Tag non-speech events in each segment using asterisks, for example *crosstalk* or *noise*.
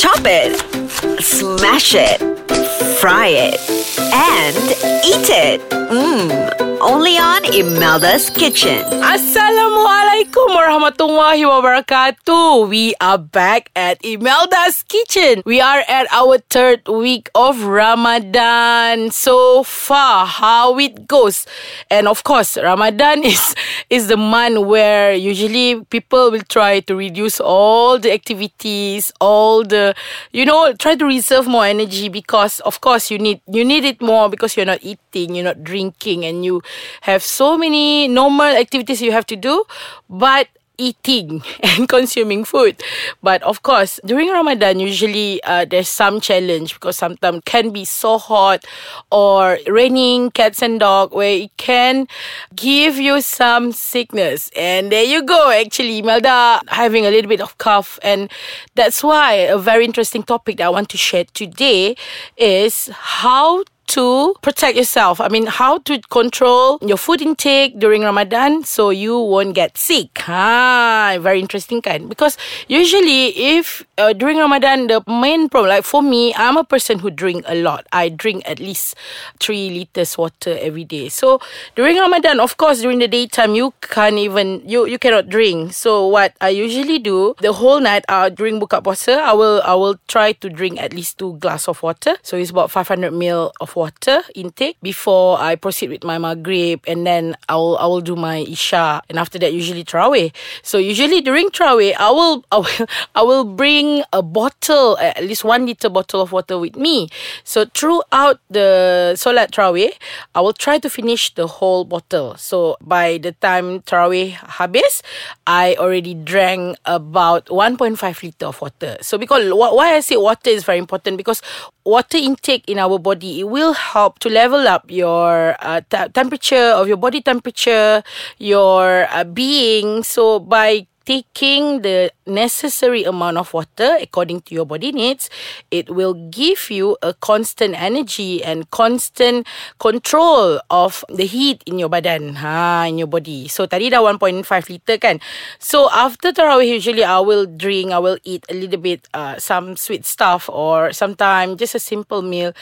Chop it, smash it, fry it, and eat it. Mmm, only on Imelda's Kitchen. Assalamualaikum warahmatullahi wabarakatuh. We are back at Imelda's Kitchen. We are at our third week of Ramadan. So far, how it goes. And of course, Ramadan *laughs* is is the month where usually people will try to reduce all the activities, all the you know, try to reserve more energy because of course you need you need it more because you're not eating, you're not drinking and you have so many normal activities you have to do, but eating *laughs* and consuming food. But of course, during Ramadan, usually uh, there's some challenge because sometimes can be so hot or raining cats and dog where it can give you some sickness. And there you go. Actually, Melda having a little bit of cough, and that's why a very interesting topic that I want to share today is how to protect yourself. I mean, how to control your food intake during Ramadan so you won't get sick. Ah, very interesting kind. Because usually, if uh, during Ramadan, the main problem, like for me, I'm a person who drink a lot. I drink at least three liters water every day. So during Ramadan, of course, during the daytime, you can't even you you cannot drink. So what I usually do the whole night uh, during buka puasa, I will I will try to drink at least two glass of water. So it's about 500 ml of water intake before I proceed with my maghrib and then I will I will do my isha and after that usually tarawih. So usually during tarawih I will *laughs* I will, I will bring a bottle at least one liter bottle of water with me. So throughout the solat tarawih I will try to finish the whole bottle. So by the time tarawih habis I already drank about 1.5 liter of water. So because why I say water is very important because water intake in our body it will help to level up your uh, t- temperature of your body temperature your uh, being. So by taking the necessary amount of water according to your body needs, it will give you a constant energy and constant control of the heat in your badan, ha, in your body. So tadi dah 1.5 liter kan. So after tarawih usually I will drink, I will eat a little bit uh, some sweet stuff or sometimes just a simple meal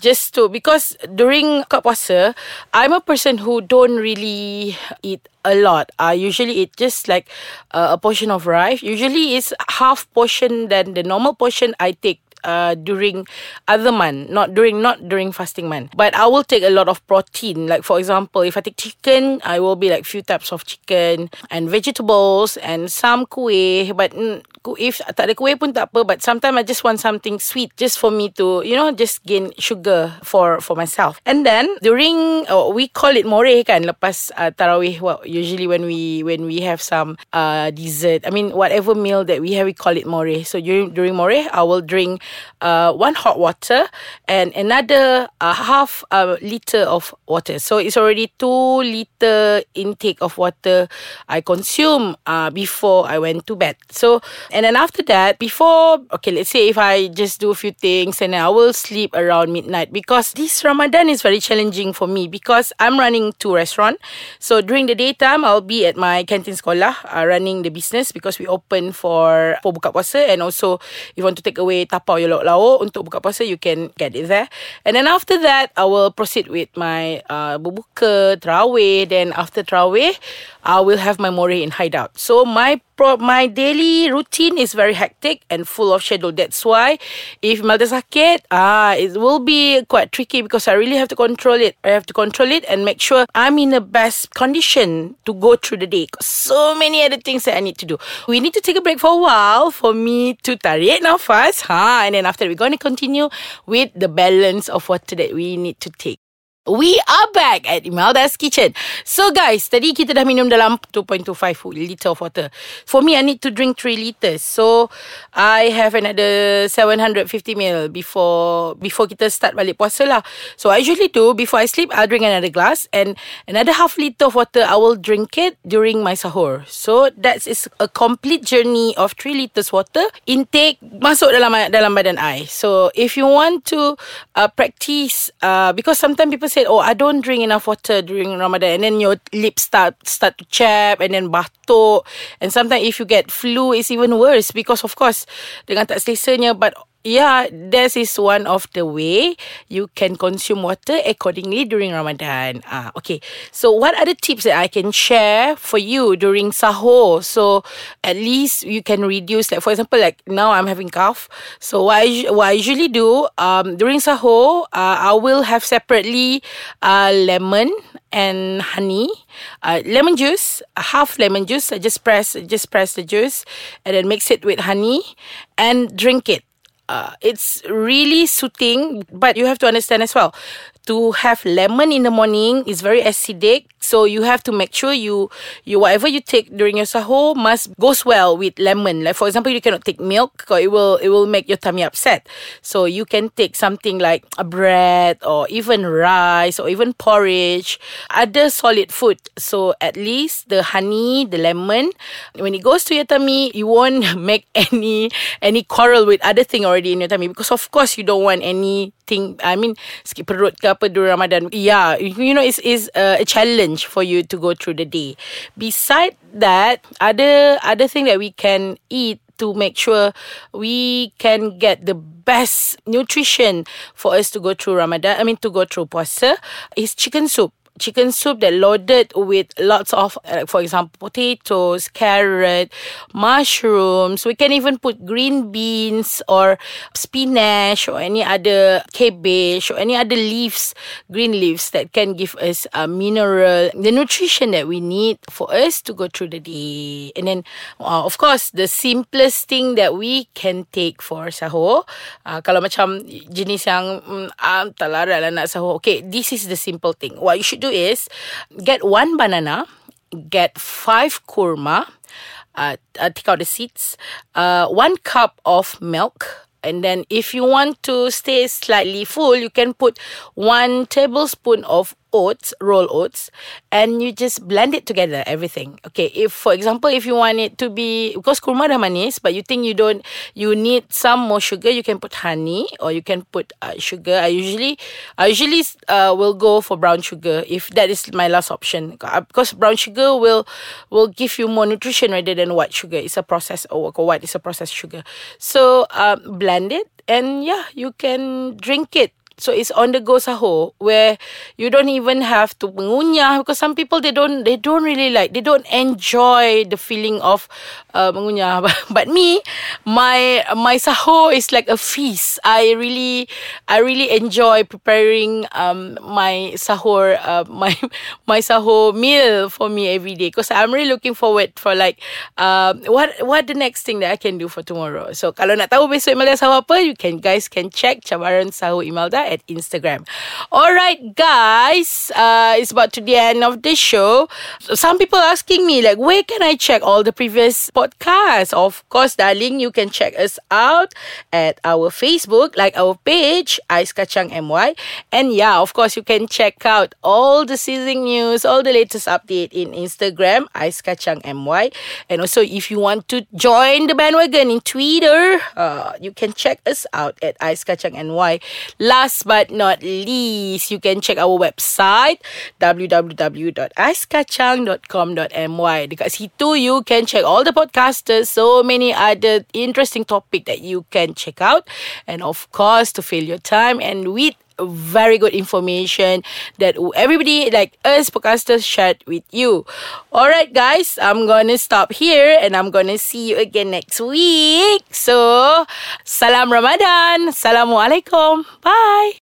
just to because during buka puasa, I'm a person who don't really eat a lot. I usually eat just like uh, a portion of rice. Usually it's half portion than the normal portion I take uh, during other month, not during not during fasting month. But I will take a lot of protein. Like for example, if I take chicken, I will be like few types of chicken and vegetables and some kuih. But mm, if tak ada kuih pun tak apa. But sometimes I just want something sweet just for me to you know just gain sugar for for myself. And then during uh, we call it more kan lepas uh, tarawih. Well, usually when we when we have some uh, dessert, I mean whatever meal that we have, we call it more. So during during more, I will drink uh, one hot water and another uh, half a liter of water. So it's already two liter intake of water I consume uh, before I went to bed. So and then after that, before okay, let's say if I just do a few things and I will sleep around midnight because this Ramadan is very challenging for me because I'm running two restaurant. So during the daytime, I'll be at my canteen sekolah uh, running the business because we open for for buka puasa and also if you want to take away tapau your lauk-lauk untuk buka puasa you can get it there. And then after that I will proceed with my uh, berbuka terawih. Then after terawih I will have my more in hideout. So my pro- my daily routine is very hectic and full of schedule. That's why if Melda sakit ah it will be quite tricky because I really have to control it. I have to control it and make sure I'm in the best condition to go through the day. So many other things that I need to do. We need to take a break for a while for me to tarik nafas. Ha and then after we're going to continue with the balance of water that we need to take. We are back at Imelda's Kitchen. So guys, tadi kita dah minum dalam 2.25 liter of water. For me, I need to drink 3 liters. So, I have another 750 ml before before kita start balik puasa lah. So, I usually do, before I sleep, I'll drink another glass. And another half liter of water, I will drink it during my sahur. So, that is a complete journey of 3 liters water intake masuk dalam dalam badan I. So, if you want to uh, practice, uh, because sometimes people said, "Oh, I don't drink enough water during Ramadan," and then your lips start start to chap, and then batuk, and sometimes if you get flu, it's even worse because of course dengan tak selesanya. But yeah, this is one of the way you can consume water accordingly during Ramadan. Ah, okay. So what are the tips that I can share for you during sahur? So at least you can reduce, like for example, like now I'm having cough. So what I, what I usually do um, during sahur, uh, I will have separately uh, lemon and honey, uh, lemon juice, half lemon juice. I just press, just press the juice, and then mix it with honey, and drink it uh, it's really soothing, but you have to understand as well to have lemon in the morning is very acidic. So you have to make sure you you whatever you take during your sahur must goes well with lemon. Like for example you cannot take milk because it will it will make your tummy upset. So you can take something like a bread or even rice or even porridge other solid food. So at least the honey the lemon when it goes to your tummy you won't *laughs* make any any quarrel with other thing already in your tummy. Because of course you don't want anything I mean sikit perut ke apa during Ramadan. Yeah, you know, it's, uh, a challenge for you to go through the day. Beside that, other other thing that we can eat to make sure we can get the best nutrition for us to go through Ramadan, I mean to go through puasa, is chicken soup chicken soup that loaded with lots of, uh, for example, potatoes, carrot, mushrooms. We can even put green beans or spinach or any other cabbage or any other leaves, green leaves that can give us a mineral, the nutrition that we need for us to go through the day. And then, uh, of course, the simplest thing that we can take for sahur, uh, kalau macam jenis yang um, larat lah nak sahur. Okay, this is the simple thing. What you should do is get one banana, get five kurma, uh, uh, take out the seeds, uh, one cup of milk, and then if you want to stay slightly full, you can put one tablespoon of oats, roll oats, and you just blend it together, everything. Okay, if for example, if you want it to be, because kurma dah manis, but you think you don't, you need some more sugar, you can put honey or you can put uh, sugar. I usually, I usually uh, will go for brown sugar if that is my last option. Uh, because brown sugar will, will give you more nutrition rather than white sugar. It's a processed or white is a processed sugar. So, um, blend it and yeah, you can drink it So it's on the go sahur where you don't even have to mengunyah because some people they don't they don't really like they don't enjoy the feeling of uh, mengunyah. *laughs* But me, my my sahur is like a feast. I really I really enjoy preparing um my sahur uh, *laughs* my my sahur meal for me every day because I'm really looking forward for like um what what the next thing that I can do for tomorrow. So kalau nak tahu besok Imelda sahur apa, you can guys can check cabaran sahur Imelda at Instagram. All right, guys, uh, it's about to the end of the show. Some people asking me like, where can I check all the previous podcasts? Of course, darling, you can check us out at our Facebook, like our page, Ice Kacang MY. And yeah, of course, you can check out all the season news, all the latest update in Instagram, Ice Kacang MY. And also, if you want to join the bandwagon in Twitter, uh, you can check us out at Ice Kacang MY. Last last but not least, you can check our website www.aiskacang.com.my. Dekat situ you can check all the podcasters, so many other interesting topic that you can check out. And of course, to fill your time and with very good information that everybody like us podcasters shared with you. All right, guys, I'm gonna stop here and I'm gonna see you again next week. So, salam Ramadan, assalamualaikum, bye.